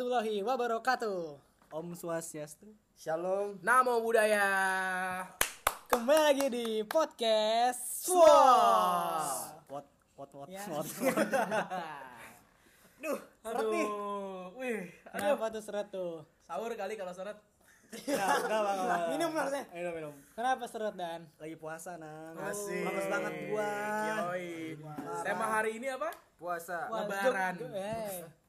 warahmatullahi wabarakatuh. Om Swastiastu. Shalom. Namo Buddhaya. Kembali lagi di podcast Swos. Pot pot pot Ya. pot. Duh, aduh. Wih, aduh. Kenapa tuh seret tuh? Sahur kali kalau seret. Enggak, enggak, enggak, enggak. Minum maksudnya. Minum, minum. Kenapa seret dan? Lagi puasa, Nang. Asik. Bagus banget gua. Yoi. Tema hari ini apa? Puasa. Lebaran. Eh,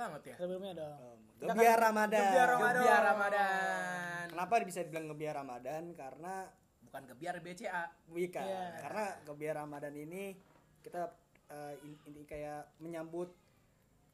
banget ya. sebelumnya dong. Gebiar Ramadan. Gebiar Ramadan. Gebiar Ramadan. Kenapa bisa dibilang gebiar Ramadan? Karena Bukan gebiar BCA. Wika. Iya. Karena gebiar Ramadan ini kita in- ini kayak menyambut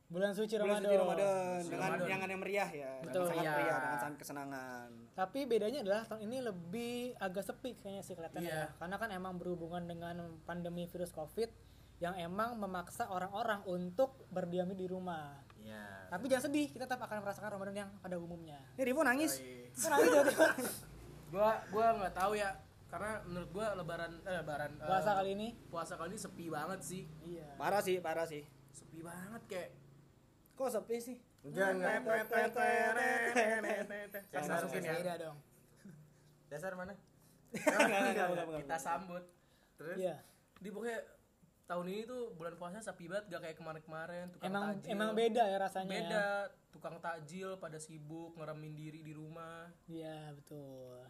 Bulan suci bulan Ramadan. suci Ramadan dengan Ramadan. yang yang meriah ya, Betul. dengan sangat Meriah. meriah dengan sangat kesenangan. Tapi bedanya adalah tahun ini lebih agak sepi kayaknya sih kelihatannya Iya. ya. Karena kan emang berhubungan dengan pandemi virus Covid yang emang memaksa orang-orang untuk berdiam di rumah. Iya. Tapi jangan sedih, kita tetap akan merasakan Ramadan yang pada umumnya. Ini Rivo nangis. Kan tiba-tiba. Gua gua nggak tahu ya. Karena menurut gua lebaran eh lebaran eh, Puasa kali ini. Puasa kali ini sepi banget sih. Iya. Parah sih, parah sih. Sepi banget kayak Kok sepi sih? Enggak, enggak. Saya masukin ya. Dong. Dasar mana? Kita sambut. Terus? Iya. Di pokoknya tahun ini tuh bulan puasa sepi banget gak kayak kemarin-kemarin tukang Emang takjil. emang beda ya rasanya. ya. Beda, tukang takjil pada sibuk ngeremin diri di rumah. Iya, betul.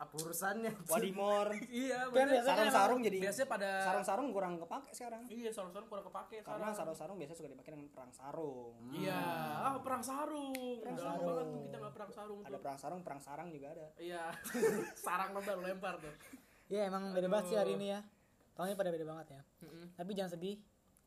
Apa urusannya? Wadimor. Iya, Kan Sarung-sarung jadi biasanya pada sarung-sarung kurang kepake sekarang. Iya, sarung-sarung kurang kepake Karena sarung-sarung biasa suka dipakai dengan perang sarung. Iya, ah perang sarung. Udah lama sarung. banget tuh kita nggak perang sarung Ada tuh. perang sarung, perang sarang juga ada. Iya, sarang lebar lempar tuh. Iya, emang beda banget sih hari ini ya. Tahun ini pada beda banget ya. Mm-mm. Tapi jangan sedih.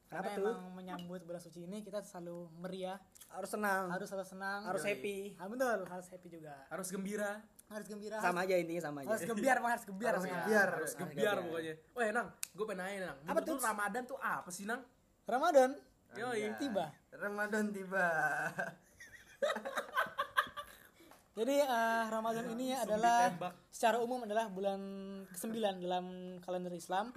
Kenapa Karena tuh? emang menyambut bulan suci ini kita selalu meriah, Harus senang. harus selalu senang. harus happy. Ah, betul, harus happy juga. Harus gembira, Harus gembira. Sama aja intinya sama Harus aja. harus gebiar. Harus Bang, ya. gebiar. harus gebiar pokoknya. Weh, Nang, gue pengen nanya, Nang. Apa tuh? Ramadan tuh apa sih, Nang? Ramadan Yoi. tiba. Ramadan tiba. Jadi eh, Ramadan ini adalah secara umum adalah bulan ke-9 dalam kalender Islam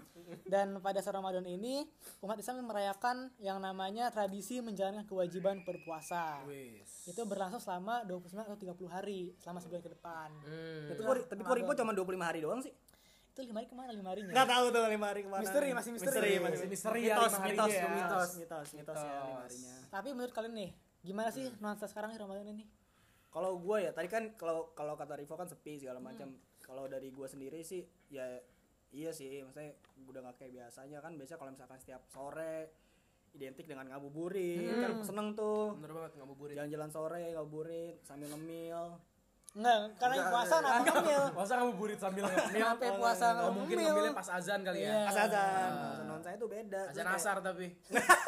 dan pada saat Ramadan ini umat Islam merayakan yang namanya tradisi menjalankan kewajiban berpuasa. Wis. Itu berlangsung selama 29 atau 30 hari selama sebulan ke depan. Hmm. Tapi kok tapi kok cuma 25 hari doang sih? Itu lima hari ke mana lima harinya? Enggak tahu tuh 5 hari ke mana. Misteri, masih misteri. Misteri, masih Misteri ya, mitos, lima harinya mitos, ya. mitos, mitos, mitos ya 5 harinya. Tapi menurut kalian nih, gimana sih nuansa sekarang nih Ramadan ini? Kalau gua ya tadi kan kalau kalau kata Rivo kan sepi segala macam. Kalau dari gua sendiri sih ya iya sih maksudnya udah nggak kayak biasanya kan biasa kalau misalkan setiap sore identik dengan ngabuburit kan seneng tuh Bener banget ngabuburit. jalan-jalan sore ngabuburit sambil ngemil Enggak, karena puasa nama ngemil. Masa ngabuburit sambil ngemil? Sampai puasa Oh, nggak mungkin ngemil. ngemilnya pas azan kali Iya. ya. pas azan pas nuansa itu beda Azan asar tapi.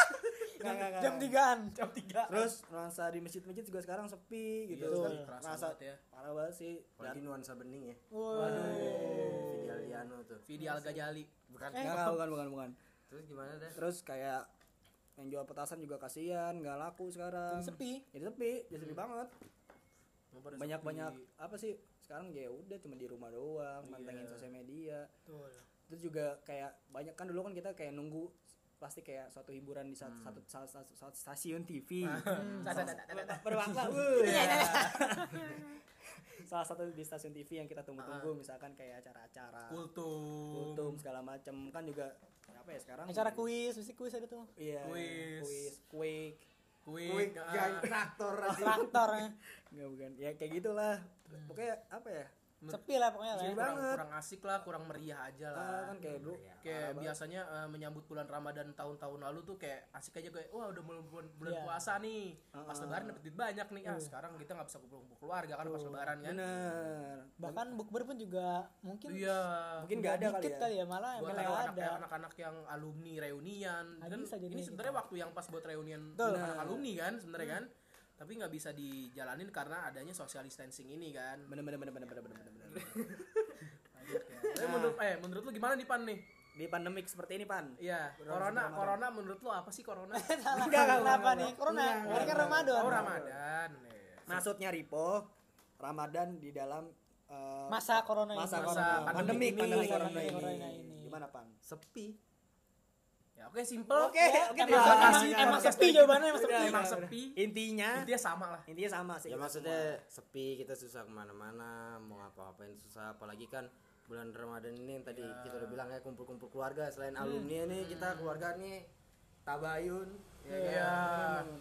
Nggak, nggak, nggak. Jam 3-an. Jam 3. terus nuansa di masjid-masjid juga sekarang sepi gitu Iya, kan kerasa banget ya. parah banget sih Apalagi nuansa bening ya. Waduh. Video Liano tuh. Video Alga Jali. Bukan. Nggak, nggak, bukan bukan bukan Terus gimana dah? terus kayak yang jual petasan juga kasihan nggak laku sekarang Jadi sepi. jadi sepi jadi sepi banget Mau pada banyak sepi. banyak apa sih sekarang ya udah cuma di rumah doang mantengin sosial media Betul. terus juga kayak banyak kan dulu kan kita kayak nunggu pasti kayak suatu hiburan di satu satu, satu, satu- satu stasiun TV berwakwa salah satu di stasiun TV yang kita tunggu-tunggu misalkan kayak acara-acara Kultum. kultum segala macam kan juga apa ya sekarang Acara kuis, mesti kuis ada tuh. iya Kuis. kuis quake Kuik. ah. traktor Traktor ya. Enggak bukan. Ya kayak gitulah. Pokoknya apa ya? Sepi lah pokoknya lah. ya. kurang, banget. kurang asik lah, kurang meriah aja lah. Ah, kan kayak dulu. kayak biasanya eh, menyambut bulan Ramadan tahun-tahun lalu tuh kayak asik aja kayak wah udah mulai bulan, bulan Iya. puasa nih pas lebaran dapet duit banyak nih ah sekarang kita nggak bisa kumpul kumpul keluarga kan pas lebaran kan Bener. Bahkan bukber pun juga mungkin iya Mungkin nggak ada kali ya. kali ya malah buat anak-anak ada. anak-anak yang alumni reunian Ah, kan ini sebenarnya waktu yang pas buat reunian anak alumni kan sebenarnya kan tapi nggak bisa dijalanin karena adanya social distancing ini kan Bener bener bener bener bener bener bener. bener. Banyak ya. Tapi menurut eh menurut lu gimana nih pan nih Di pandemik seperti ini, Pan. Iya, corona, corona menurut lu apa sih corona? Enggak, Kenapa nih? Corona. Ini kan Ramadan. Oh, Ramadan. Iya. Maksudnya Ripo Ramadan di dalam eh, Masa corona ini. masa Masa corona pandemik pandemik ini. pandemik Masa corona pandemik ini. corona ini. Gimana, Pan? Sepi. Ya oke simple. Oke, Ya, oke, emang, terima emang, kasih. emang sepi jawabannya emang sepi. Emang sepi. Intinya Intinya sama lah. intinya sama sih. ya maksudnya sepi kita susah ke mana-mana mau ngapa-ngapain susah apalagi kan bulan Ramadan ini yang tadi kita udah bilang ya kumpul-kumpul keluarga selain alumni nih kita keluarga nih tabayun ya kan? Iya.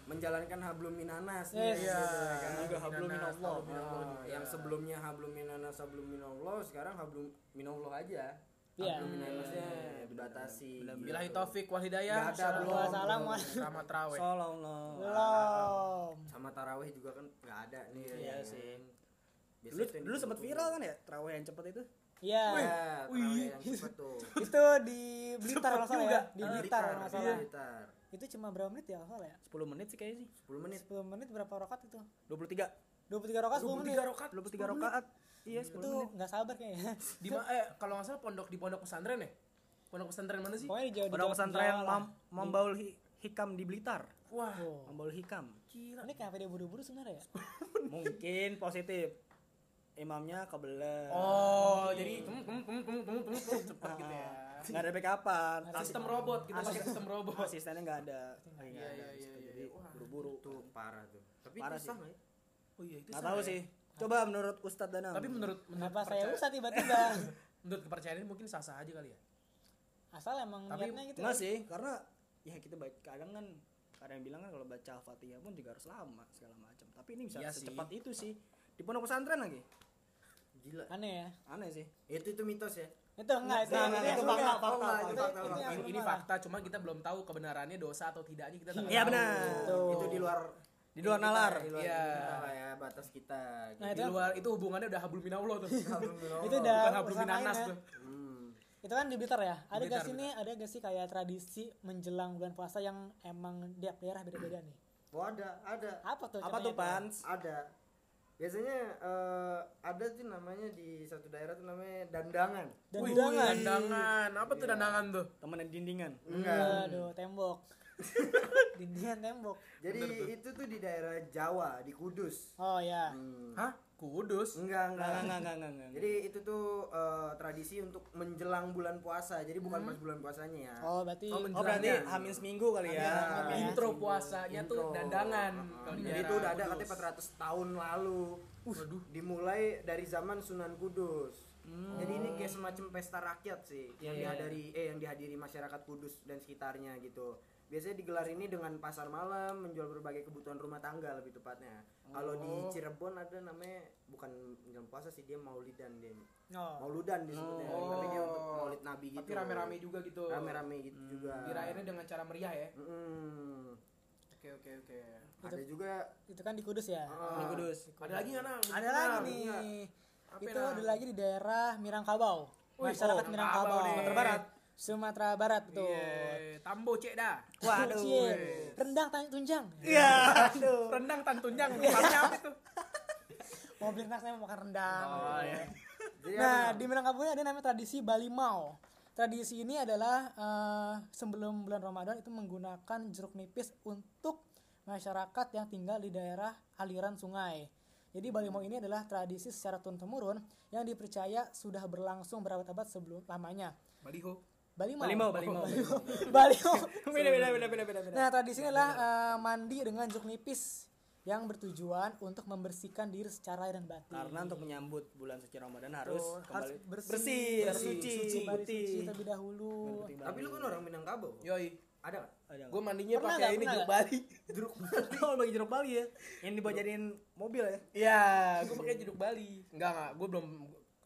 menjalankan hablum minanas Yes. gitu, ya kan? juga hablum minallah. Ah, yang sebelumnya hablum minanas hablum minallah sekarang hablum minallah aja Iya. hablum minanasnya dibatasi Bilahi taufik wal hidayah. Ada, belum. Terawih. Sallallahu. Belum. sama tarawih juga kan nggak ada nih Iya ya. sih. Dulu dulu sempat viral kan ya terawih yang cepet itu. Iya. Ya, tarawih yang cepet tuh Itu di Blitar kalau salah ya. Di Blitar kalau iya, salah. Blitar. Itu cuma berapa menit ya kalau ya? 10 menit sih kayaknya sih. 10 menit 10 menit berapa rokat itu? 23. 23 rokat 10 menit. 23 rokat. 23 rakaat. Iya, 10 Itu nggak sabar kayaknya. Di ma- eh kalau nggak salah pondok di pondok pesantren ya? Pondok pesantren mana sih? Pokoknya di Jawa Pondok pesantren lah. Mam Mambaul Hi- Hikam di Blitar. Wah, Oh. Mambaul Hikam. gila. Ini kenapa dia buru-buru sebenarnya ya? Mungkin positif. Imamnya kebelet. Oh, jadi tum tum tum tum tum tum tum cepat gitu ya. Nggak ada backupan. Sistem robot, kita pakai sistem robot. Asistennya nggak ada. Iya, ada. iya, iya, iya. Jadi buru-buru. itu parah tuh tapi Parah sih. ya? Oh iya itu Nggak salah tahu ya. sih. Coba menurut Ustadz Danang. Tapi menurut menurut Kenapa saya usah tiba-tiba? menurut kepercayaan ini mungkin sah-sah aja kali ya. Asal emang Tapi niatnya gitu. Enggak sih, karena ya kita baik kadang kan kadang yang bilang kan kalau baca Al-Fatihah pun juga harus lama segala macam. Tapi ini bisa Iya sih. secepat itu sih. Di pondok pesantren lagi. gila Aneh ya. Aneh sih. itu itu mitos ya Itu enggak itu. Nah, itu fakta, fakta, enggak, fakta. Ini, ini benar. fakta, cuma kita belum tahu kebenarannya dosa atau tidaknya kita Iya tahu. benar. Tuh. itu di luar Di luar nalar. di luar Iya. kita lah ya batas kita gitu. Nah, Di itu- luar itu hubungannya udah hablum minallah tuh. Itu udah Bukan hablum minanas ya. tuh. hmm. Itu kan di Blitar ya. Ada gak sih nih, ada gak sih kayak tradisi menjelang bulan puasa yang emang tiap daerah beda-beda nih? oh ada ada Apa tuh? Apa tuh Pans? ada biasanya eh, ada tuh namanya di satu daerah tuh namanya dandangan Wih, Dandangan. dandangan. Apa tuh dandangan tuh? Temen dindingan. enggak Aduh, tembok. Dindingan tembok. jadi itu tuh di daerah Jawa di Kudus Oh ya. Hmm. Hah? Kudus? enggak enggak Enggak, enggak, enggak, enggak, enggak. jadi itu tuh eh, tradisi untuk menjelang bulan puasa jadi bukan pas bulan puasanya ya Oh, berarti Oh, Oh berarti menjelang. hamin seminggu kali ya. Hamin. Intro puasanya tuh Intro. dandangan. Uh-uh. Kalau di jadi itu udah ada katanya 400 tahun lalu Waduh. dimulai dari zaman Sunan Kudus jadi ini kayak semacam pesta rakyat sih yang Iya. dihadiri eh yang dihadiri masyarakat Kudus dan sekitarnya gitu biasanya digelar ini dengan pasar malam menjual berbagai kebutuhan rumah tangga lebih tepatnya kalau di Oh. Cirebon ada namanya bukan menjelang puasa sih dia maulidan dia Oh. mauludan disebutnya Oh. tapi dia untuk maulid nabi gitu Tapi rame-rame juga gitu. rame-rame gitu juga Dirayainnya dengan cara meriah ya. Mm. Oke oke oke. ada juga Itu kan di Kudus ya. ah, Di Kudus. Ada lagi nggak nang? Ada lagi nih. Apa itu ada lagi di daerah Minangkabau. Wih, Masyarakat oh, nih. Sumatera Barat. Sumatera Barat betul. Iya, Tambo cek dah. Waduh. Cie. Rendang tanya tunjang. Iya. Aduh. Rendang tantunjang. Tempatnya apa itu? Mau beli saya mau makan rendang. Oh iya. jadi Nah, di Minangkabau ini ada namanya tradisi Balimau. Tradisi ini adalah eh, sebelum bulan Ramadan itu menggunakan jeruk nipis untuk masyarakat yang tinggal di daerah aliran sungai. Jadi Balimau ini adalah tradisi secara turun temurun yang dipercaya sudah berlangsung berabad-abad sebelum lamanya. Baliho. Balimau. Balimau, Balimau. Balimau. Beda beda beda beda beda. beda. Nah, tradisi ini adalah eh, mandi dengan jeruk nipis yang bertujuan untuk membersihkan diri secara lahir dan batin. Karena untuk menyambut bulan suci Ramadan harus Tuh, kembali harus bersih, bersih, bersih, suci, suci, putih. suci terlebih dahulu. tapi lu kan orang Minangkabau Yoi. ada nggak Ada Gue mandinya pakai ini Pernah jeruk? Bali. jeruk Bali. Oh, bagi jeruk Bali ya. Yang dibawa jadiin mobil ya. Iya, gue pakai jeruk Bali. Enggak enggak, gue belum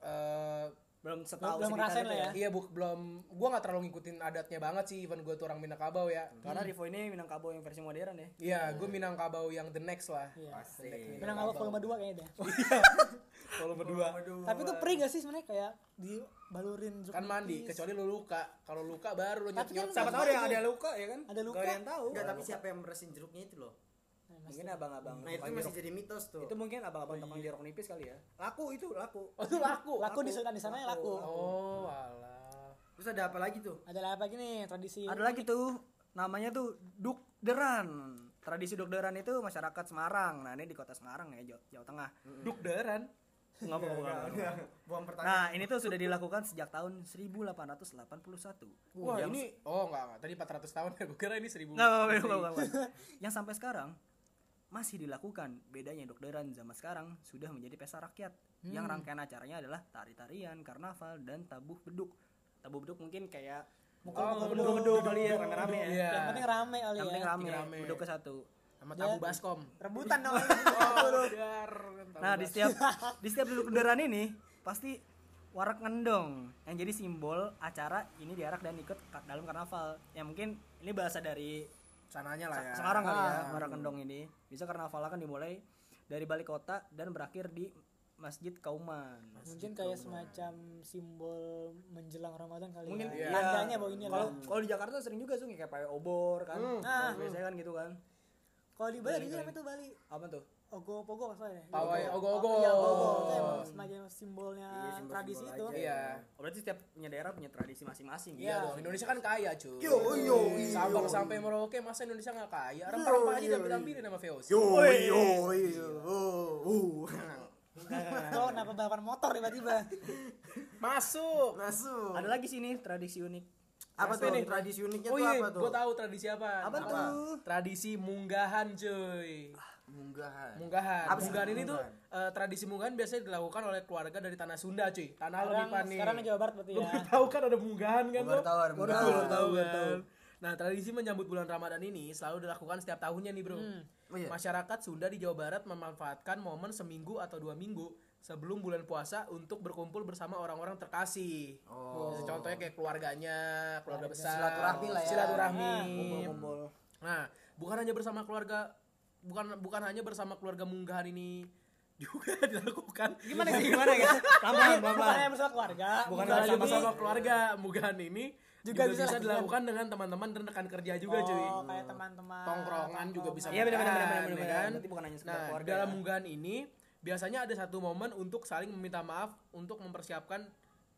eh Belum setahu Belum ngerasain lah ya. iya bu, belum gue nggak terlalu ngikutin adatnya banget sih even gue tuh orang Minangkabau ya Karena Rivo ini Minangkabau yang versi modern ya. iya gue Minangkabau yang the next lah Iya. Asik. Minangkabau volume 2 kayaknya deh. kalau berdua Tapi itu perih gak sih sebenarnya kayak dibalurin jeruk kan mandi nipis. kecuali lu luka kalau luka baru lu Tapi nyet kan nyet Siapa tahu ada aja. ada luka ya kan? Ada luka. Gak ada yang tahu. Enggak, tapi siapa yang meresin jeruknya itu loh Mungkin abang-abang. nah itu masih jeruk. jadi mitos tuh itu mungkin abang-abang tukang jeruk nipis kali ya. Laku itu laku. oh itu laku Laku di sana di sana ya laku. oh alah terus ada apa lagi tuh Ada apa lagi nih tradisi? Ada lagi tuh namanya tuh Dukderan. Tradisi Dukderan itu masyarakat Semarang. Nah, ini di kota Semarang ya, Jawa, Jawa Tengah. duk daran Enggak apa bukan. buang pertanyaan Nah, ini tuh sudah dilakukan sejak tahun 1881. Wah, Yang- ini oh enggak, enggak. Tadi 400 tahun ya. Gue kira ini 1000. Nggak, nggak, nggak, nggak, nggak. Yang sampai sekarang masih dilakukan. Bedanya dokteran zaman sekarang sudah menjadi pesta rakyat. Yang rangkaian acaranya adalah tari-tarian, karnaval, dan tabuh beduk. Tabuh beduk mungkin kayak Mukul-mukul beduk beduk kali ya, rame-rame ya. Iya. Yang penting rame kali Yang ya. penting rame, rame. beduk ke satu. Sama tabu baskom. Rebutan dong. Oh, Nah, di setiap di setiap duduk kendaraan ini pasti warak ngendong yang jadi simbol acara ini diarak dan ikut dalam karnaval. Yang mungkin ini bahasa dari sananya lah ya. sekarang kali ya Ah. warak ngendong ini. Bisa karnaval akan dimulai dari balik kota dan berakhir di Masjid Kauman. Mungkin kayak semacam simbol menjelang Ramadan kali Mungkin ya. iya. Tandanya bahwa ini Kalau kalau di Jakarta sering juga sih kayak pakai obor kan. Ah. Biasanya kan gitu kan. kalau di Bali ini namanya tuh Bali Apa tuh? Ogo pogo apa ya? Pawai Ogo. ogo-ogo. Iya, ogo. Itu emang semacam simbolnya Iya, tradisi itu. Iya. Oh, berarti setiap punya daerah punya tradisi masing-masing Iya. Iya dong, Indonesia kan kaya cuy. yo yo Sabang sampai Merauke masa Indonesia nggak kaya? Rempah-rempah aja diambil-ambilin sama VOC. yo yo yo oh, uh. Oh, kenapa balapan motor tiba-tiba? Masuk. masuk Ada lagi sini tradisi unik. apa tuh nih? tradisi uniknya Oh tuh iya, apa tuh gue tahu tradisi apa. Apa tuh? Tradisi munggahan cuy. Munggahan Munggahan. Apa munggahan ini tuh eh, tradisi munggahan biasanya dilakukan oleh keluarga dari tanah Sunda cuy. Tanah Dipan nih. sekarang di Jawa Barat berarti Lu ya. baru tahu kan ada munggahan kan baru lo? tahu ada Baru munggahan. tahu, Baru tahu, baru baru tahu. Nah, tradisi menyambut bulan Ramadan ini selalu dilakukan setiap tahunnya nih, Bro. Oh, iya. Masyarakat Sunda di Jawa Barat memanfaatkan momen seminggu atau dua minggu sebelum bulan puasa untuk berkumpul bersama orang-orang terkasih. Oh. Contohnya kayak keluarganya, keluarga besar. Silaturahmi lah ya. Silaturahmi. Kumpul-kumpul. Nah, bukan hanya bersama keluarga bukan bukan hanya bersama keluarga munggahan ini juga dilakukan. Gimana sih? Gimana ya? Pelan-pelan, Bukan hanya bersama keluarga, Bukan hanya bersama keluarga munggahan ini juga, Juga bisa, bisa dilakukan dengan teman-teman dan rekan kerja juga, cuy. Oh, kayak teman-teman. Tongkrongan juga bisa Iya, benar, benar, benar, munggahan, benar, ya benar. kan? Bukan hanya sekedar Nah, keluarga dalam ya. munggahan ini biasanya ada satu momen untuk saling meminta maaf untuk mempersiapkan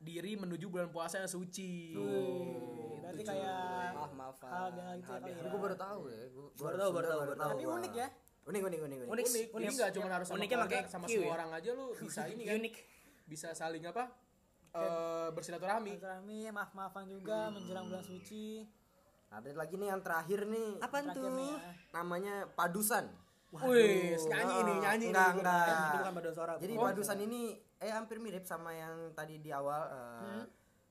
diri menuju bulan puasa yang suci. Wih, Berarti kayak Maaf, maaf. hal biasa gitu ya kali ya. gue baru tahu ya gua, gua Baru tahu, baru tahu, baru tahu. Tapi unik ya. unik unik unik unik Unik. Unik, unik nggak cuma harus sama keluarga, sama semua ya? orang aja lu bisa ini kan. Unik. Bisa saling apa? Eh bersilaturahmi. Silaturahmi, maaf-maafan juga menjelang bulan suci. ada lagi nih yang terakhir nih tuh? nih ya. namanya padusan Wih, nyanyi ini, nyanyi enggak nih. enggak Itu bukan paduan suara. jadi Oh. padusan ini eh hampir mirip sama yang tadi di awal eh,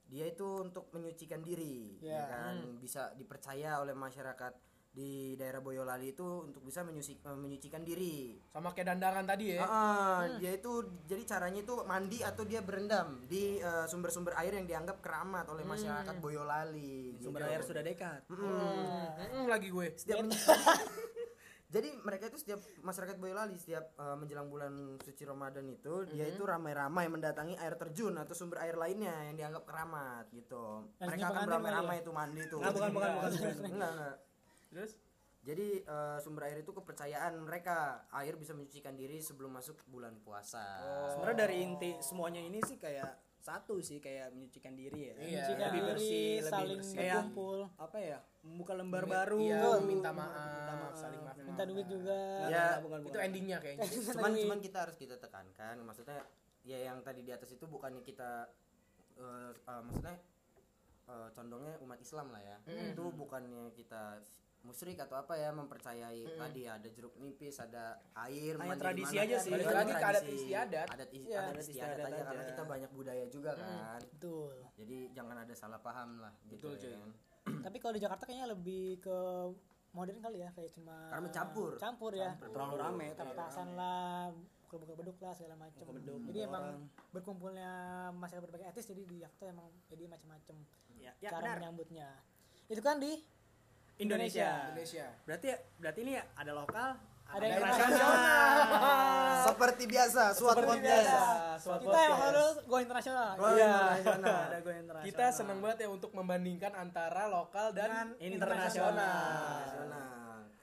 dia itu untuk menyucikan diri Ya. ya kan bisa dipercaya oleh masyarakat di daerah Boyolali itu untuk bisa menyuci, eh, menyucikan diri Sama kayak dandangan tadi ya. Ah, ah, dia itu jadi caranya itu mandi atau dia berendam di eh, sumber-sumber air yang dianggap keramat oleh masyarakat Boyolali. Sumber gitu. air sudah dekat. Hmm, mm, lagi gue. Setiap jadi mereka itu setiap masyarakat Boyolali setiap eh, menjelang bulan suci Ramadan itu dia itu ramai-ramai mendatangi air terjun atau sumber air lainnya yang dianggap keramat gitu. Yang mereka akan kali itu mandi tuh. Enggak, bukan, bukan, bukan. Enggak, enggak. Terus Jadi eh, sumber air itu kepercayaan mereka air bisa menyucikan diri sebelum masuk bulan puasa. Sebenarnya dari inti semuanya ini sih kayak satu sih kayak menyucikan diri ya. Iya. Mensucikan Lebih diri, bersih, lebih saling bersih. Kayak berkumpul. apa ya? Membuka lembar Mi- baru. Iya, Betul. minta maaf, saling maaf. Minta duit juga. Ya, bukan, Itu endingnya kayaknya. cuman cuman kita harus kita tekankan maksudnya ya yang tadi di atas itu bukannya kita eh, eh, maksudnya eh, condongnya umat Islam lah ya itu bukannya kita musyrik atau apa ya mempercayai tadi ada jeruk nipis ada air Hanya tradisi mana. aja sih. Balik Balik lagi lagi ke adat istiadat. adat, is- Iya, adat adat istiadat istiadat aja karena aja. kita banyak budaya juga kan Betul. jadi jangan ada salah paham lah gitu Betul, cuy. ya kan. Tapi kalau di Jakarta kayaknya lebih ke modern kali ya kayak cuma Karena mencampur. campur ya Terlalu rame terlalu petasan lah buka beduk lah segala macam beduk, jadi emang orang. berkumpulnya masyarakat berbagai etis jadi di Jakarta emang jadi macam-macam Ya, ya cara benar. menyambutnya itu kan di Indonesia. Indonesia. Berarti berarti ini ada lokal, ada internasional. seperti biasa suatu Seperti podcast biasa, suatu kita yang harus go internasional Go Iya, internasional. ada go internasional. Kita senang banget ya untuk membandingkan antara lokal dan internasional. Internasional.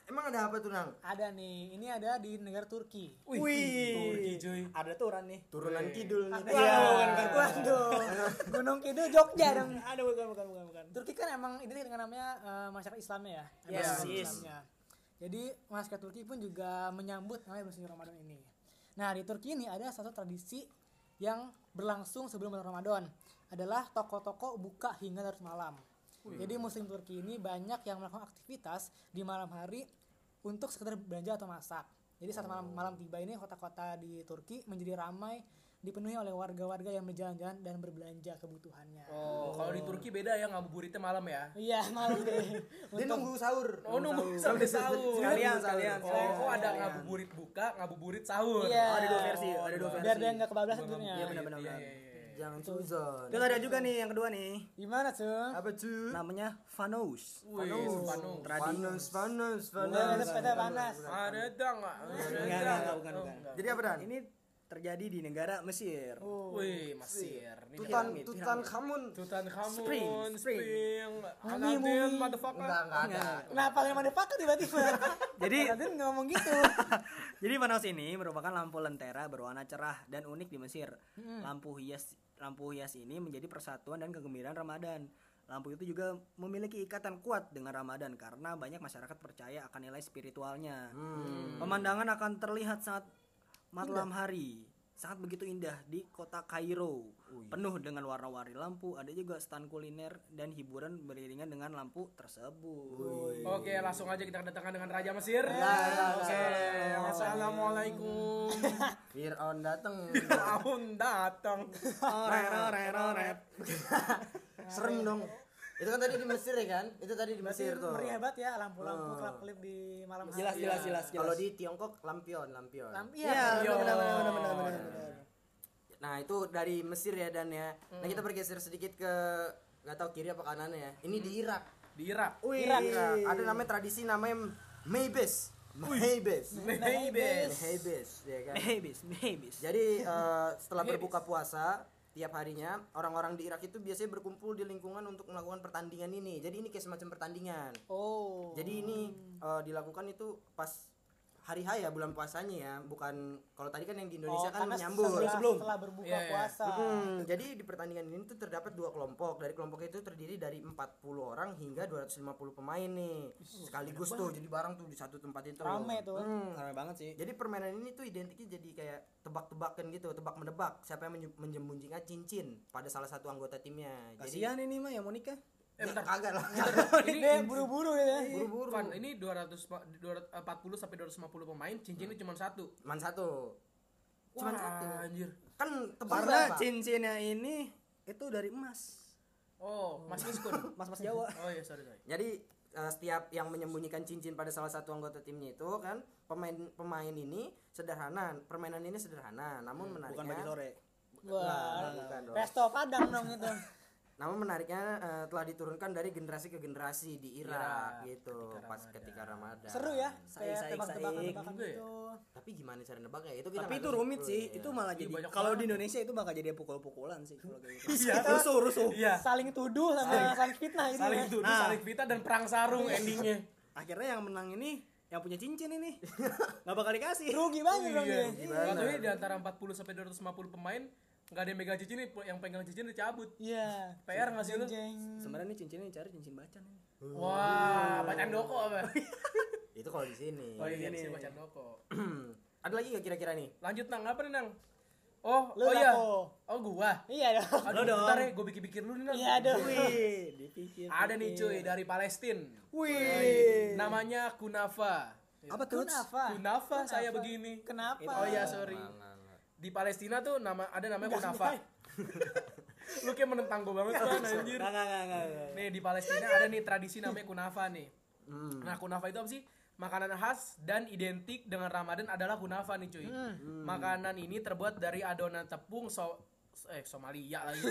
Emang ada apa tuh nang ada nih ini ada di negara Turki Wih, Turki cuy. Ada turan nih. turunan kidul nih Iya. waduh Gunung Kidul Jogja dong Ada bukan bukan bukan bukan. Turki kan emang identik dengan namanya eh, masyarakat Islamnya ya. Emang Yes, yes. Islamnya. Jadi masyarakat Turki pun juga menyambut namanya bulan suci Ramadan ini. Nah di Turki ini ada satu tradisi yang berlangsung sebelum bulan Ramadan adalah toko-toko buka hingga larut malam. Jadi muslim Turki ini banyak yang melakukan aktivitas di malam hari untuk sekedar belanja atau masak. Jadi saat malam malam tiba ini kota-kota di Turki menjadi ramai dipenuhi oleh warga-warga yang berjalan-jalan dan berbelanja kebutuhannya. Oh, kalau di Turki beda ya ngabuburitnya malam ya. Iya, malam deh. Dia nunggu sahur. Oh, nunggu sampai sahur. Sekalian, sekalian, Oh, sekalian. oh, ada ngabuburit buka, ngabuburit sahur. Iya. Oh, ada dua versi, ada dua versi. Biar dia nggak kebablasan tidurnya. Iya, benar, benar, Iya, iya, iya. Jangan suzon. Terus ada juga nih yang kedua nih. Gimana, Cung? Apa cuy? Namanya Fanos. Wih, Panos. Panas, panas, Ada panas. sepeda panas. Ada dang nggak? Ada Enggak, enggak, bukan, bukan. Jadi apa dan? Ini terjadi di negara Mesir. Oh. Wih, Mesir. Tutan, Tutan. Kamun. Tutan kamu, Spring, spring. spring, Mumi, Aladdin, mumi. motherfucker. Enggak, enggak ada. Kenapa yang mana pakai tiba-tiba? Jadi Tadi ngomong gitu. Jadi Fanos ini merupakan lampu lentera berwarna cerah dan unik di Mesir. Lampu hias lampu hias ini menjadi persatuan dan kegembiraan Ramadan. Lampu itu juga memiliki ikatan kuat dengan Ramadan karena banyak masyarakat percaya akan nilai spiritualnya. Pemandangan akan terlihat saat malam hari. Sangat begitu indah di kota Kairo. Penuh dengan warna-warni lampu, ada juga stand kuliner dan hiburan beriringan dengan lampu tersebut. Oke, langsung aja kita kedatangan dengan Raja Mesir. ya, Oke, assalamualaikum. Fir'aun datang. Tahun datang. Serem dong. Itu kan tadi di Mesir ya kan? Itu tadi di Berarti Mesir tuh. meriah banget ya lampu-lampu kelap-kelip di malam hari. Jelas, jelas, jelas, jelas. Kalau di Tiongkok lampion, lampion. Lampu Iya, iya. benar, benar, benar, benar, benar, benar. Nah itu dari Mesir ya dan ya. Nah kita bergeser sedikit ke nggak tahu kiri apa kanannya ya. Ini di Irak. Di Irak. Wih, Irak. Ada namanya tradisi namanya Maybes. Maybes. Maybes. Maybes, ya kan. Babies, babies. Jadi eh, setelah berbuka puasa tiap harinya orang-orang di Irak itu biasanya berkumpul di lingkungan untuk melakukan pertandingan ini. Jadi ini kayak semacam pertandingan. Oh. Jadi ini eh, dilakukan itu pas hari H ya bulan puasanya ya, bukan kalau tadi kan yang di Indonesia Oh, kan menyambut. setelah, Sebelum. setelah berbuka iya. puasa. Hmm, jadi di pertandingan ini tuh terdapat dua kelompok. Dari kelompok itu terdiri dari 40 orang hingga 250 pemain nih. Sekaligus tuh jadi bareng tuh di satu tempat itu. Rame tuh. Hmm. Rame banget sih. Jadi permainan ini tuh identiknya jadi kayak tebak-tebakan gitu, tebak menebak siapa yang menye- menyembunyikan cincin pada salah satu anggota timnya. Jadi Kasihan ini mah yang mau nikah. Eh, bentar. kagak lah. Ini Dia buru-buru ya. Buru-buru. Van, ini 200 pa- 240 sampai 250 pemain, cincinnya cuma satu. Man satu. Wah, Cuman satu. anjir. Kan Karena Pak. cincinnya ini itu dari emas. Oh, Mas Miskun. Mas-mas Jawa. Oh iya, sorry, sorry. Jadi eh, setiap yang menyembunyikan cincin pada salah satu anggota timnya itu kan pemain pemain ini sederhana, permainan ini sederhana, namun Bukan menariknya bagi sore. Wah. bukan dong. Resto Padang dong itu. Namun menariknya eh, telah diturunkan dari generasi ke generasi di Irak, Irak, gitu ketika pas Ramadan. ketika Ramadan. Seru ya. Saik, tebak-tebakan Juga ya? gitu. Tapi gimana cara nebaknya? Itu kita Tapi itu rumit sih. Iya. Itu malah Iya, jadi banyak kalau di Indonesia itu bakal jadi pukul-pukulan sih kalau kayak gitu. Iya. rusuh, rusuh. Iya. Saling tuduh sama saling fitnah gitu. Saling ya. tuduh, Nah. saling fitnah dan perang sarung endingnya. Akhirnya yang menang ini yang punya cincin ini nggak bakal dikasih. Rugi banget dong Iya. dia. Ya di antara 40 sampai 250 pemain nggak ada yang megang cincin, yang pegang cincin dicabut. Iya. PR nggak sih lu? Sebenarnya ini cincinnya dicari cincin bacan ini. Wah, bacaan doko apa? Itu kalau di sini. Oh iya, ini. sih bacaan doko. Ada lagi nggak kira-kira nih? Lanjut nang, apa nih nang? Oh, Lu oh iya. Oh gua. Iya dong. Aduh, dong. bentar ya, gue pikir-pikir dulu nih nang. Iya dong. Wih, dipikir. Ada nih cuy dari Palestina. Wih. Namanya Kunafa. Apa tuh? Kenapa? Kunafa saya begini. Kenapa? Oh iya, sorry. Di Palestina tuh nama ada namanya Kunafa. Lu kayak menentang gue banget kan anjir. Enggak, enggak, enggak, enggak. Nih di Palestina ada nih tradisi namanya kunafa nih. Nah kunafa itu apa sih? Makanan khas dan identik dengan Ramadan adalah kunafa nih cuy. Makanan ini terbuat dari adonan tepung so eh Somalia lagi.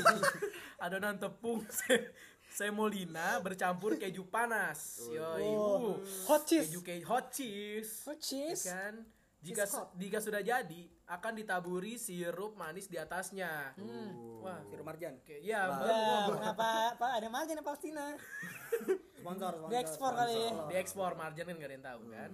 adonan tepung se- semolina bercampur keju panas. Yoi. Oh. Hot cheese. Keju keju hot cheese. Hot Ya cheese. kan? Jika jika sudah jadi akan ditaburi sirup manis di atasnya. Wah, Sirup marjan. Oke, ya, baru- kenapa Pak ada margin di Palestina? Sponsor, sponsor. Diekspor kali ya. diekspor margin kan gak ada yang tahu kan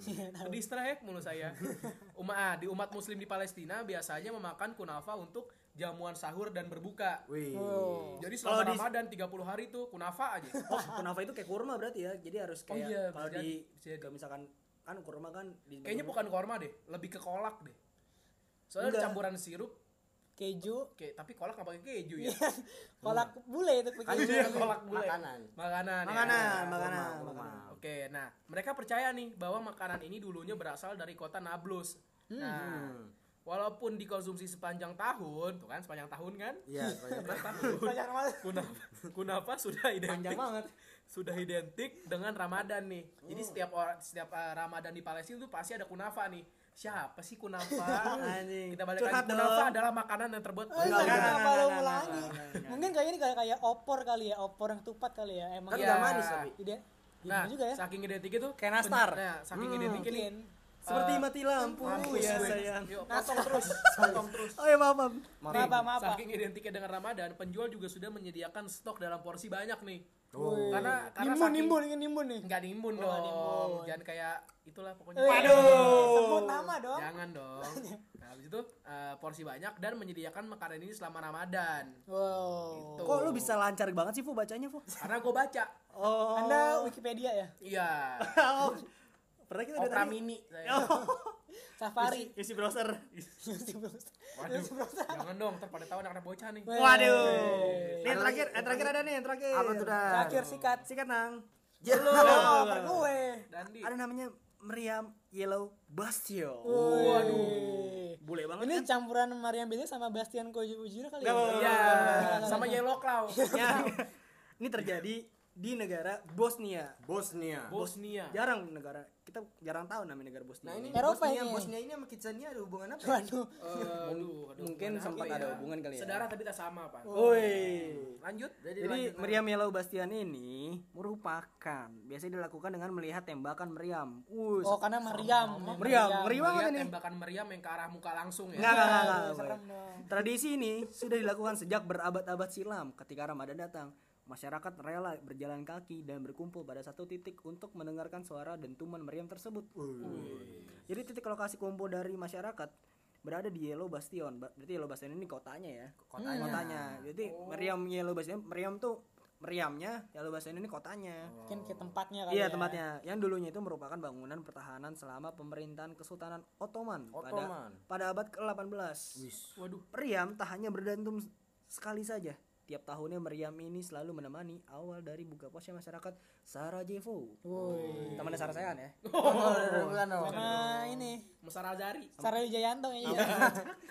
distrek mulu saya umat ah, di umat muslim di Palestina biasanya memakan kunafa untuk jamuan sahur dan berbuka Wih. Oh. jadi selama Kalau di- Ramadan 30 hari tuh kunafa aja Oh, kunafa itu kayak kurma berarti ya. Jadi harus Oh kayak iya, kalau di jadi, misalkan kan kurma kan di kayaknya bukan korma deh lebih ke kolak deh soalnya ada Enggak. campuran sirup keju, Oke, tapi kolak nggak pakai keju ya? kolak bule itu pakai Kan keju. kolak bule. makanan. Makanan. ya. Makanan, makanan, Kurma, makanan. Oke, nah mereka percaya nih bahwa makanan ini dulunya berasal dari kota Nablus. Nah, walaupun dikonsumsi sepanjang tahun, tuh kan sepanjang tahun kan? Iya, sepanjang tahun. Banyak. Kunapa, kunapa sudah identik Panjang banget. Sudah identik dengan Ramadan nih. Jadi setiap orang setiap uh, Ramadan di Palestina tuh pasti ada kunafa nih. Siapa sih kunafa? Anjing. Kita balik lagi kunafa dong. adalah makanan yang terbuat Eh, kenapa enggak, lo ulangi? enggak, enggak, enggak. Mungkin kayak ini kayak kayak opor kali ya, opor yang tupat kali ya. Emang Kan Iya. nggak manis tapi. ide Nah, juga ya. saking identik itu Kayak nastar. Nah, saking Hmm, identik ini mungkin. Seperti Eh, mati lampu mampus ya gue. sayang. Yuk, potong terus, potong terus. Oh ya maaf. Maaf, maaf, maaf. Saking identiknya dengan Ramadan, penjual juga sudah menyediakan stok dalam porsi banyak nih. Wih. Karena karena nimbun, saking- nimbun, ingin nimbun nih. Enggak nimbun Oh, dong. nimbun. Jangan kayak itulah pokoknya. Waduh. Sebut nama dong. Jangan dong. Nah, habis itu eh, porsi banyak dan menyediakan makanan ini selama Ramadan. Wow. Gitu. Kok lu bisa lancar banget sih Fu bacanya Fu? Karena gue baca. Oh. Anda Wikipedia ya? Iya. oh. Pernah kita udah Opera tadi. mini. saya. Safari. Isi, isi browser. Waduh. Jangan dong, ntar pada tahu anak-anak bocah nih. Waduh. Nih yang terakhir, yang terakhir ada nih, yang terakhir. Apa tuh dah? Terakhir sikat. Sikat nang. Yellow. Oh, gue. Dandi. Ada namanya Meriam Yellow Bastio. Waduh. Bule banget Ini kan? campuran Mariam Bini sama Bastian Koji Ujiro kali ya? Nggak, nggak, Iya, sama Yellow Claw. Ya. Ini terjadi di negara Bosnia. Bosnia. Bosnia. Jarang negara kita jarang tahu namanya negara Bosnia. Nah ini Eropa Bosnia, ini. Bosnia ini sama Kitsania ada hubungan apa? ya? Waduh. Eh, aduh, aduh, Mungkin sempat apa ada ya? hubungan kali ya. Sedarah tapi tak sama, Pak. Woi. Lanjut. Jadi, Jadi lanjut, meriam Yellow Bastian ini merupakan biasanya dilakukan dengan melihat tembakan meriam. Wuh, Oh, karena Mariam. meriam, ngeri banget Melihat ini. tembakan meriam yang ke arah muka langsung ya. Enggak, enggak, enggak. Tradisi ini sudah dilakukan sejak berabad-abad silam. Ketika Ramadan datang, masyarakat rela berjalan kaki dan berkumpul pada satu titik untuk mendengarkan suara dentuman meriam tersebut. Jadi titik lokasi kumpul dari masyarakat berada di Yellow Bastion. Ba- Berarti Yellow Bastion ini kotanya ya. Kotanya. Kotanya. Jadi meriam Yellow Bastion, meriam tuh meriamnya, Yellow Bastion ini kotanya. Mungkin ke tempatnya kali Iya ya. tempatnya. Yang dulunya itu merupakan bangunan pertahanan selama pemerintahan Kesultanan Ottoman, Ottoman. pada pada abad ke-18. Waduh. Meriam tak hanya berdantum sekali saja. Tiap tahunnya meriam ini selalu menemani awal dari buka puasa masyarakat Sarajevo. Woi. Temannya Sarasehan ya. bukan dong. Sama ini. Musara Azari. Sarah Wijayanto ya.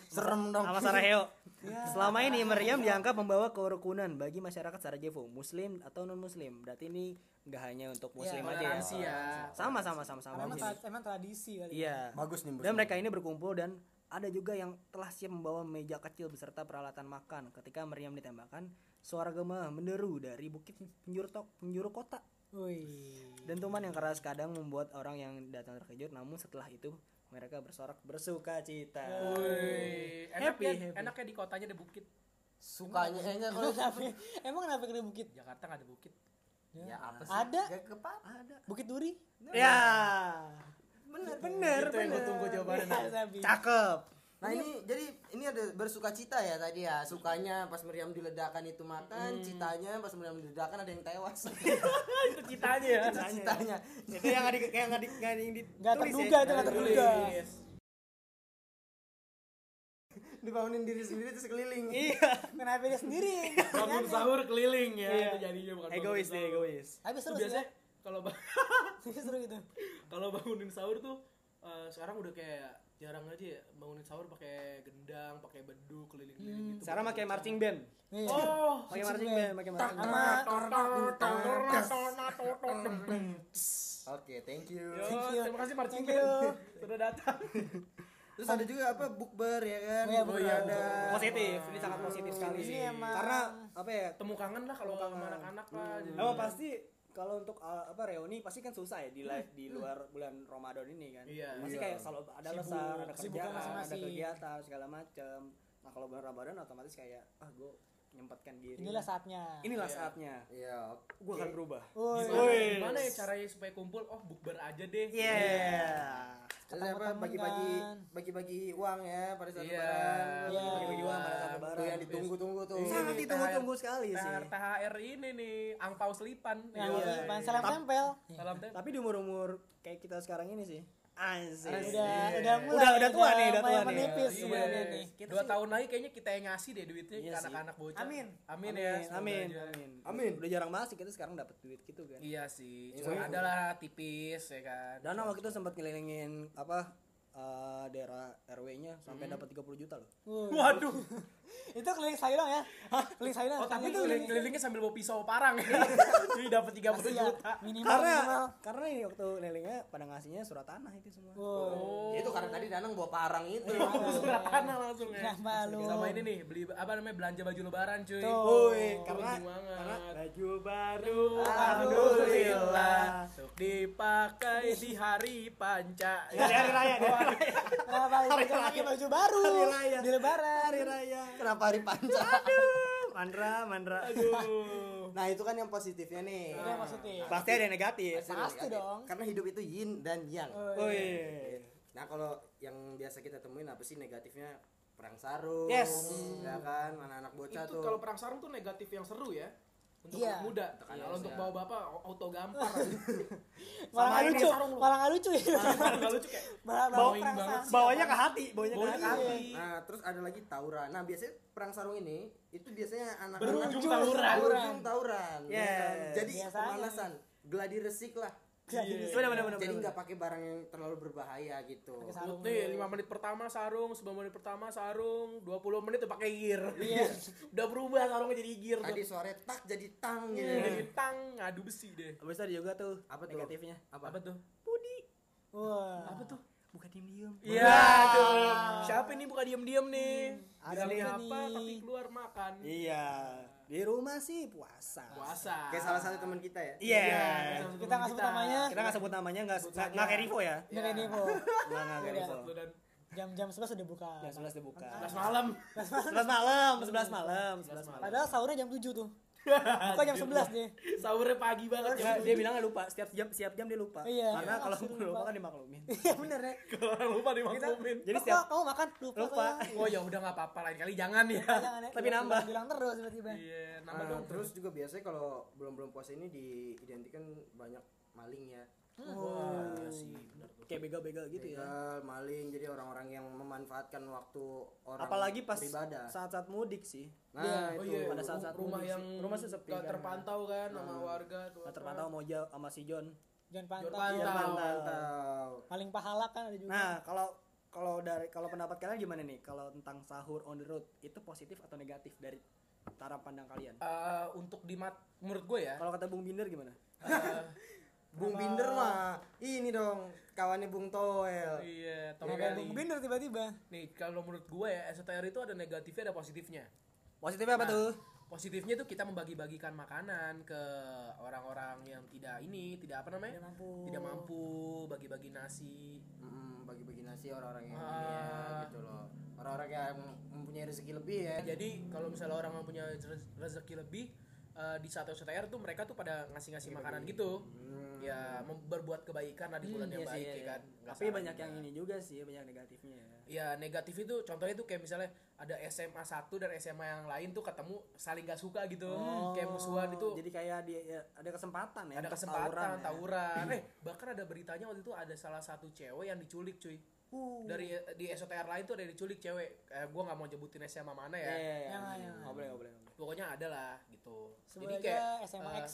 Serem dong. Sama Sarajevo. Selama ini meriam dianggap membawa kerukunan bagi masyarakat Sarajevo, muslim atau non muslim. Berarti ini nggak hanya untuk muslim aja ya. Toleransi ya. Sama sama sama sama. Emang, Jadi- tra- emang tradisi kali. ya. Iya. Bagus nih Dan mereka ini berkumpul dan ada juga yang telah siap membawa meja kecil beserta peralatan makan. Ketika meriam ditembakkan, suara gema menderu dari bukit penjuru tok, penjuru kota. Wih. Dentuman yang keras kadang membuat orang yang datang terkejut, namun setelah itu mereka bersorak bersuka cita. Woi. Enak Happy, ya, happy. enaknya di kotanya ada bukit. Sukanya kayaknya kalau Kenapa? Emang kenapa ke bukit? Jakarta nggak ada bukit. ya apa sih? Ada. Gak kepak. Ada. Bukit Duri? Ya. Bener, bener, Itu yang gue tunggu jawabannya. Iya. Cakep. Nah ini jadi ini ada bersuka cita ya tadi ya sukanya pas meriam diledakkan itu makan citanya pas meriam diledakkan ada yang tewas Itu citanya ya. citanya Itu yang nggak di yang nggak di nggak di Nggak ditulis terduga ya. itu nggak terduga. Dibangunin diri sendiri terus keliling Iya. Kenapa dia sendiri? Bangun sahur keliling ya. Iya. Itu jadinya bukan Egois deh, egois. Habis Itu terus biasanya ya. Kalau Seru gitu. kalau bangunin sahur tuh eh, sekarang udah kayak jarang aja ya bangunin sahur pakai gendang, pakai beduk keliling-keliling gitu. Sekarang pakai marching band. Iya. Oh, Pakai marching band, pakai marching band. oke thank you Yo, you. terima kasih marching Thank you. band sudah datang. terus ada juga apa bukber ya kan Oh iya, Bukber bukber. ada Positif, ini sangat positif sekali Ini sih. emang- Karena apa ya? Temu kangen lah kalau sama anak-anak lah. Emang pasti kalau untuk uh, apa reuni pasti kan susah ya di li- di luar bulan Ramadan ini kan. Iya. Pasti Iya. kayak selalu ada lesar, ada kesibukan kerjaan, ada masing-masing. kegiatan segala macam. Nah, kalau bulan Ramadan otomatis kayak ah gue menyempatkan diri. Inilah saatnya. Inilah Iya. saatnya. iya Gue akan berubah. Woi. Gimana, gimana ya caranya supaya kumpul? Oh, bukber aja deh. Yeah. terus Ketemu apa temen bagi-bagi kan. bagi-bagi uang ya pada saat Iya. lebaran Iya. Bagi-bagi uang pada saat lebaran. Tuh yang ditunggu-tunggu tuh Sangat ditunggu-tunggu sekali sih. THR, THR ini nih, angpau selipan. Yo. ini, ban salam tempel. Salam tem. Tapi di umur-umur kayak kita sekarang ini sih, Anjir. Udah udah mulai. Udah udah tua nih, udah tua nih. menipis Iya. sebenarnya nih. Dua tahun lagi kayaknya kita yang ngasih deh duitnya Iya ke sih. anak-anak bocah. Amin. Amin, ya. Amin, semoga amin, amin. Amin. Udah jarang banget sih kita sekarang dapat duit gitu kan. Iya sih. Iya. Cuma ada lah tipis ya kan. Dan waktu itu sempat ngelilingin apa eh, daerah RW-nya sampai Hmm. dapat 30 juta loh. Waduh. itu keliling sayur dong ya? Hah? Keliling sayur. Oh tapi itu keliling kelilingnya sambil bawa pisau parang ya. Jadi dapat 30 Pasti ya, juta. Minimal Karena minimal. karena ini waktu ngelilingnya pada ngasihnya surat tanah itu semua. Wow. Oh. Itu karena tadi Danang bawa parang itu. surat tanah langsung ya. Kenapa lu? Sama ini nih beli apa namanya belanja baju lebaran cuy. Tuh. Woi, karena baju baru Alhamdulillah dipakai di hari panca. Di hari raya, hari raya. baju baru? Hari raya. Di lebaran. Hari raya. Kenapa hari panca? Mandra, mandra. Aduh. Nah, itu kan yang positifnya nih. Itu yang positif. Pasti ada yang negatif. Pasti Pasti negatif. dong. Karena hidup itu yin dan yang. Oh, Woi. Nah, kalau yang biasa kita temuin apa sih negatifnya? Perang sarung. Yes. Ya kan, mana anak bocah Itu tuh. kalau perang sarung tuh negatif yang seru ya. Untuk Iya. anak muda. Tekan Kalau yes, untuk bawa bapak auto gampar. Malah nggak lucu, malah nggak lucu ya. Lucu kayak Malah Bawa- bawa perang banget. saksi. Bawanya ke hati, bawanya ke hati. Nah, terus ada lagi tawuran. Nah, biasanya perang sarung ini itu biasanya anak Berujung tawuran. berujung tawuran. Ya kan? Jadi pemanasan, gladi resik lah. Jadi Bener, bener, bener, Jadi bener. nggak pakai barang yang terlalu berbahaya gitu. Nih, 5 menit pertama sarung, 10 menit pertama sarung, 20 menit udah pakai gear. Iya. udah berubah sarungnya jadi gear tuh. Tadi sore tak jadi tang Iya, gitu. Jadi tang ngadu besi deh. Habis itu ada juga tuh Apa tuh? negatifnya. Apa? Apa tuh? Wah. Apa tuh? Buka diem-diem. Iya, aduh. Siapa ini buka diem-diem nih? Ada Bilangnya nih. apa tapi keluar makan. Iya. Di rumah sih puasa. Puasa. Kayak salah satu teman kita ya. Iya. Kita nggak sebut namanya. Kita nggak sebut namanya, nggak Sebut nggak nggak kayak Rivo ya. Ini kayak Devo. Nggak nggak kayak Iya. Rivo. Jam-jam 11 udah buka. Jam 11 dibuka. 11 malam. 11 malam, 11 malam, 11 malam. Padahal sahurnya jam 7 tuh. Buka jam 11 deh. Sahurnya pagi banget. Dia, dia bilangnya lupa, setiap jam setiap jam dia lupa. Iya. Karena kalau lupa lupa. kan dimaklumin. Iya bener ya. Kalau orang lupa dimaklumin. Jadi Kok setiap kamu makan lupa. Lupa. kok. Oh ya udah nggak apa-apa lain kali jangan ya. Jangan ya. Tapi Bilang- nambah. Bilang terus tiba-tiba. Iya, nambah Nah, dong. terus juga biasanya kalau belum belum puasa ini diidentikan banyak maling ya. Wah, sih, tuh. kayak begal-begal gitu ya. Begal, maling, jadi orang-orang yang memanfaatkan waktu orang Apalagi pas beribadah. saat-saat mudik sih. Nah, Oh itu iya, pada saat-saat rumah mudik yang sih. Rumah sih sepi nggak kan. terpantau kan sama warga tuh. Apa. terpantau mau jauh sama si John. Jangan Jangan pantau. pantau. Iya, Pantau. mantap. Paling pahala kan ada juga. Nah, kalau kalau dari kalau pendapat kalian gimana nih? Kalau tentang sahur on the road itu positif atau negatif dari cara pandang kalian? Eh, untuk di mat menurut gue ya Kalau kata Bung Binder gimana? eh, Bung Binder mah ini dong kawannya Bung Toel. iya Tom Kenapa Kelly. Bung Binder tiba-tiba? nih kalau menurut gue ya STR itu ada negatifnya ada positifnya Positifnya apa Nah, tuh? positifnya tuh kita membagi-bagikan makanan ke orang-orang yang tidak ini tidak apa namanya Tidak mampu. tidak mampu bagi-bagi nasi Mm, bagi-bagi nasi orang-orang yang Ah. ini ya, gitu loh. Orang-orang yang mempunyai rezeki lebih ya. jadi kalau misalnya orang rez- rezeki lebih eh, di satu STR tuh mereka tuh pada ngasih-ngasih makanan gitu ya mem- berbuat kebaikan lah di bulan yang Iya sih, baik iya, ya iya. kan Nggak Tapi banyak juga. yang ini juga sih, banyak negatifnya. ya negatif itu contohnya tuh kayak misalnya ada SMA 1 dan SMA yang lain tuh ketemu saling gak suka gitu kayak musuhan itu Jadi kayak di, ya, ada kesempatan ya. ada kesempatan tawuran ya. tawuran eh bahkan ada beritanya waktu itu ada salah satu cewek yang diculik cuy Uh. dari di SOTR lain tuh ada yang diculik cewek eh, gua nggak mau nyebutin SMA mana Iya, ya iya, iya. Nggak boleh, nggak boleh. pokoknya ada lah gitu Sebut jadi kayak SMA eh, X.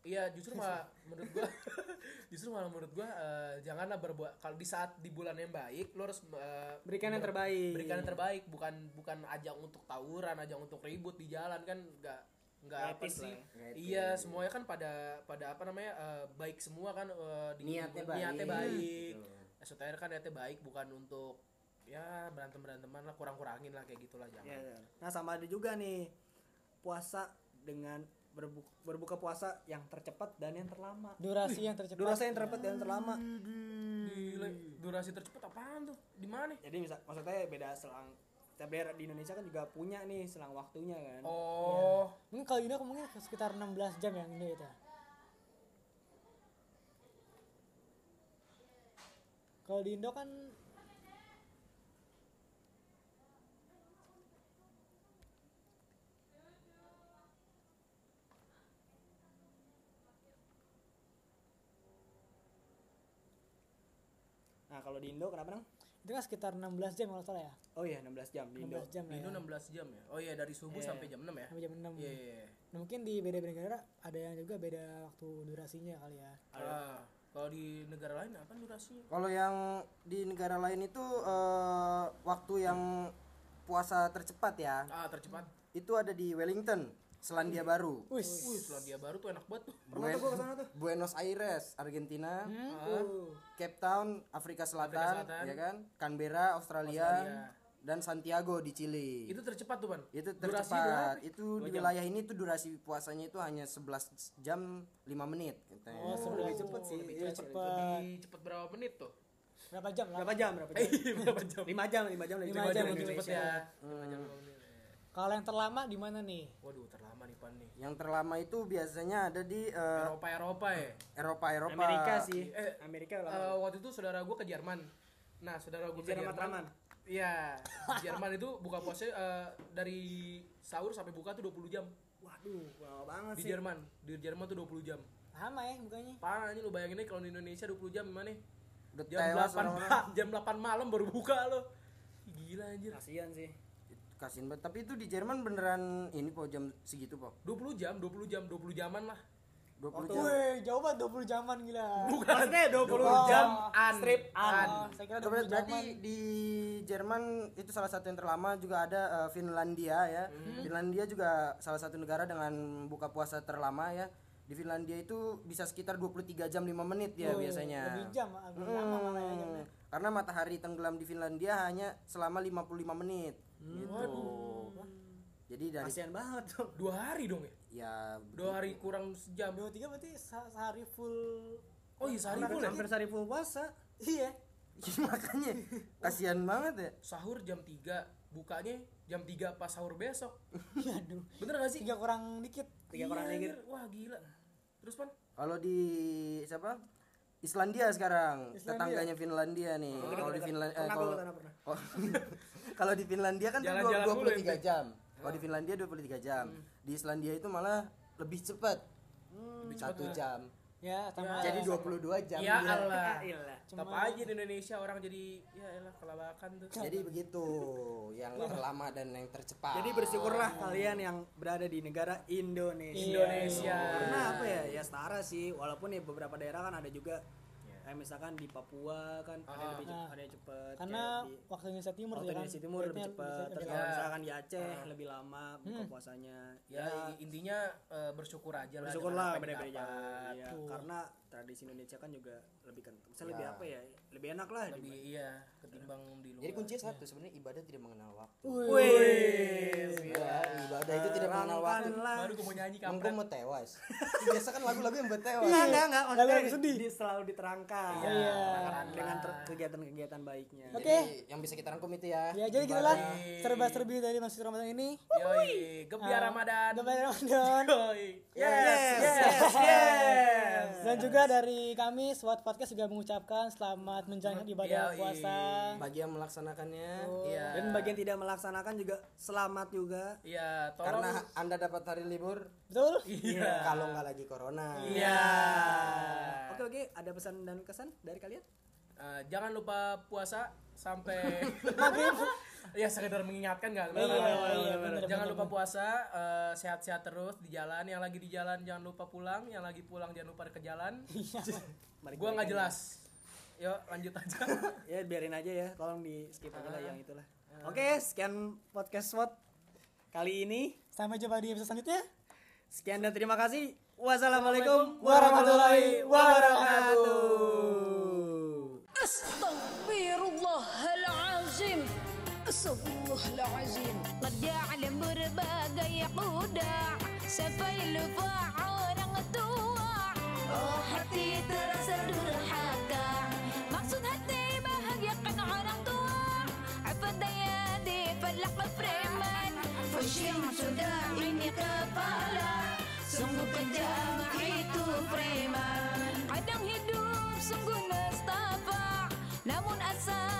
iya justru malah menurut gua justru malah menurut gua eh, janganlah berbuat kalau di saat di bulan yang baik lu harus eh, Berikan yang terbaik. berikan yang terbaik bukan bukan ajang untuk tawuran ajang untuk ribut di jalan kan nggak nggak apa sih ya. Iya semuanya kan pada pada apa namanya eh, baik semua kan eh, di- Niatnya baik. niatnya baik Gitu. SOTR kan niatnya baik bukan untuk ya berantem beranteman lah kurang kurangin lah kayak gitulah jangan Iya, iya. Nah, sama ada juga nih puasa dengan berbuka, berbuka puasa yang tercepat dan yang terlama. Durasi yang tercepat. Durasi yang tercepat dan yang terlama. Gila, durasi tercepat apaan tuh di mana Jadi misal maksudnya beda selang setiap daerah di Indonesia kan juga punya nih selang waktunya kan. oh Mungkin kalau Indo mungkin sekitar 16 jam yang Indo itu. Kalau di Indo kan Nah, kalau di Indo kenapa, Nang? Itu kan sekitar 16 jam kalau salah ya. Oh iya, 16 jam di Indo. 16 jam Di Indo ya. 16 jam ya. Oh iya dari subuh Iya. sampai jam 6 ya. Sampai jam 6. Iya. iya, iya. Nah, mungkin di beda-beda negara ada yang juga beda waktu durasinya kali ya. Ah, kalau di negara lain apa durasinya? Kalau yang di negara lain itu eh, waktu yang puasa tercepat ya. Ah, tercepat. Itu ada di Wellington, Selandia Baru. Wih. Wih, Selandia Baru tuh enak banget tuh. Pernah tuh gua ke sana tuh. Buenos Aires, Argentina. Ah, Cape Town, Afrika Selatan, Selatan. ya kan? Canberra, Australia, Australia. Dan Santiago di Chili. itu tercepat tuh, Ban. itu Durasi tercepat. Itu di wilayah ini tuh durasi puasanya itu hanya 11 jam 5 menit katanya. Oh, lebih lebih cepet sih. Lebih Iya, cepet. Lebih cepet berapa menit tuh? Berapa jam lah? Berapa jam? Berapa jam? berapa jam? 5 jam, 5 jam lebih Lima cepet jam dari lebih Indonesia. ya. Lima jam. Kalau yang terlama di mana nih? Waduh, terlama nih Pan nih. Yang terlama itu biasanya ada di eh, Eropa Eropa ya. Eropa Eropa. Amerika sih. Eh, Amerika Eh, lama. waktu itu saudara gue ke Jerman. Nah, saudara gue ke Jerman. Iya, di Jerman itu buka puasa eh, dari sahur sampai buka tuh 20 jam. Waduh, lama banget Di sih. Jerman, di Jerman tuh 20 jam. Lama ya bukannya? Parah ini lu bayangin kalau di Indonesia 20 jam gimana? nih? Udah Jam tewas 8 orang-orang. ma- jam 8 malam baru buka lo. Gila anjir. Kasihan sih. Kasihin banget. Tapi itu di Jerman beneran ini po jam segitu po. 20 jam, 20 jam, 20 jaman lah. 20 Waktu- jam. Wih, jauh banget 20 jaman gila. Maksudnya 20 Oh. jam an. strip Oh, an. saya kira Coba 20 berarti jaman. di Jerman itu salah satu yang terlama juga ada eh, Finlandia ya. Finlandia juga salah satu negara dengan buka puasa terlama ya. Di Finlandia itu bisa sekitar 23 jam 5 menit ya Oh, biasanya. Lebih jam, lebih lama malah ya jamnya. Hmm, Karena matahari tenggelam di Finlandia hanya selama 55 menit. Hmm. Gitu. Jadi dari Kasihan banget tuh. Dua hari dong ya? ya Dua hari kurang sejam. Dua tiga berarti se- sehari full. Oh iya sehari full ya? hampir sehari full puasa. Iya. makanya kasihan banget ya. Sahur jam 3, bukanya jam 3 pas sahur besok. Aduh. Bener gak sih? Tiga kurang dikit. Tiga kurang Iya, dikit. anjir. Wah gila. Terus pan? Kalau di siapa? Islandia sekarang, Islandia. tetangganya Finlandia nih. Kalau di Finlandia eh, kalau. Oh, di Finlandia kan dua- mulu 23 ente. jam. Kalau di Finlandia 23 jam. Di Islandia itu malah lebih cepat. Satu jam. Ya, tambah. Jadi 22 jam. Ya dia. Allah. Ya iyalah. Tetap aja di Indonesia orang jadi ya elah kelabakan tuh. Jadi begitu, yang terlama dan yang tercepat. Jadi bersyukurlah kalian yang berada di negara Indonesia. Indonesia. Karena apa ya? Ya setara sih. Walaupun ya beberapa daerah kan ada juga kayak misalkan di Papua kan ada yang lebih Nah, cepet, ada yang cepet. Karena di- waktu Indonesia Timur Waktu ya kan. Indonesia Timur lebih cepat. Terus kalau Ya. misalkan di Aceh lebih lama buka puasanya. Ya i- intinya eh, bersyukur aja lah. Apa yang beda-beda jauh. didapat. Ya, Tuh. karena tradisi Indonesia kan juga lebih kental. Misalnya Ya. lebih apa ya? Lebih enak lah. Lebih iya ketimbang di luar. Jadi kuncinya satu sebenarnya ibadah tidak mengenal waktu. Wih, Ya, ibadah itu tidak mengenal waktu. Baru gue mau nyanyi gue mau tewas. Biasa kan lagu-lagu yang buat tewas. Enggak, enggak, enggak. Lagu sedih. di, selalu diterangkan. Iya. Dengan ter- kegiatan-kegiatan baiknya. Oke. Jadi, yang bisa kita rangkum itu ya. Ya, jadi ibadah. gitulah serba-serbi dari masjid Ramadan ini. Yoi, gebiar Ah, Ramadan. Gebiar Ramadan. Yoi. Yes, yes, yes. Dan juga dari kami SWAT Podcast juga mengucapkan selamat menjalankan ibadah Yoi. puasa. Bagi yang melaksanakannya, Iya. Dan bagian tidak melaksanakan juga selamat juga. Iya, tolong. karena anda dapat hari libur, Betul? Iya. kalau nggak lagi corona. Iya. Oke oke, ada pesan dan kesan dari kalian? Eh, jangan lupa puasa sampai ya sekedar mengingatkan nggak? Iya, iya, bener, jangan bener, lupa puasa, eh, sehat-sehat terus di jalan. Yang lagi di jalan jangan lupa pulang. Yang lagi pulang jangan lupa ke jalan. Mari Gua nggak jelas. Yuk lanjut aja. Ya biarin aja ya, tolong di skip aja lah yang itulah. Oke, sekian podcast SWOT kali ini. Sampai jumpa di episode selanjutnya. Sekian dan terima kasih. Wassalamualaikum warahmatullahi wabarakatuh. Astagfirullahalazim. Astagfirullahalazim. Qad ja'ala berbagai kuda sampai orang tua. Oh, Fushing sudah ini kepala. Sungguh kejam itu preman. Kadang hidup sungguh nestapa. Namun asa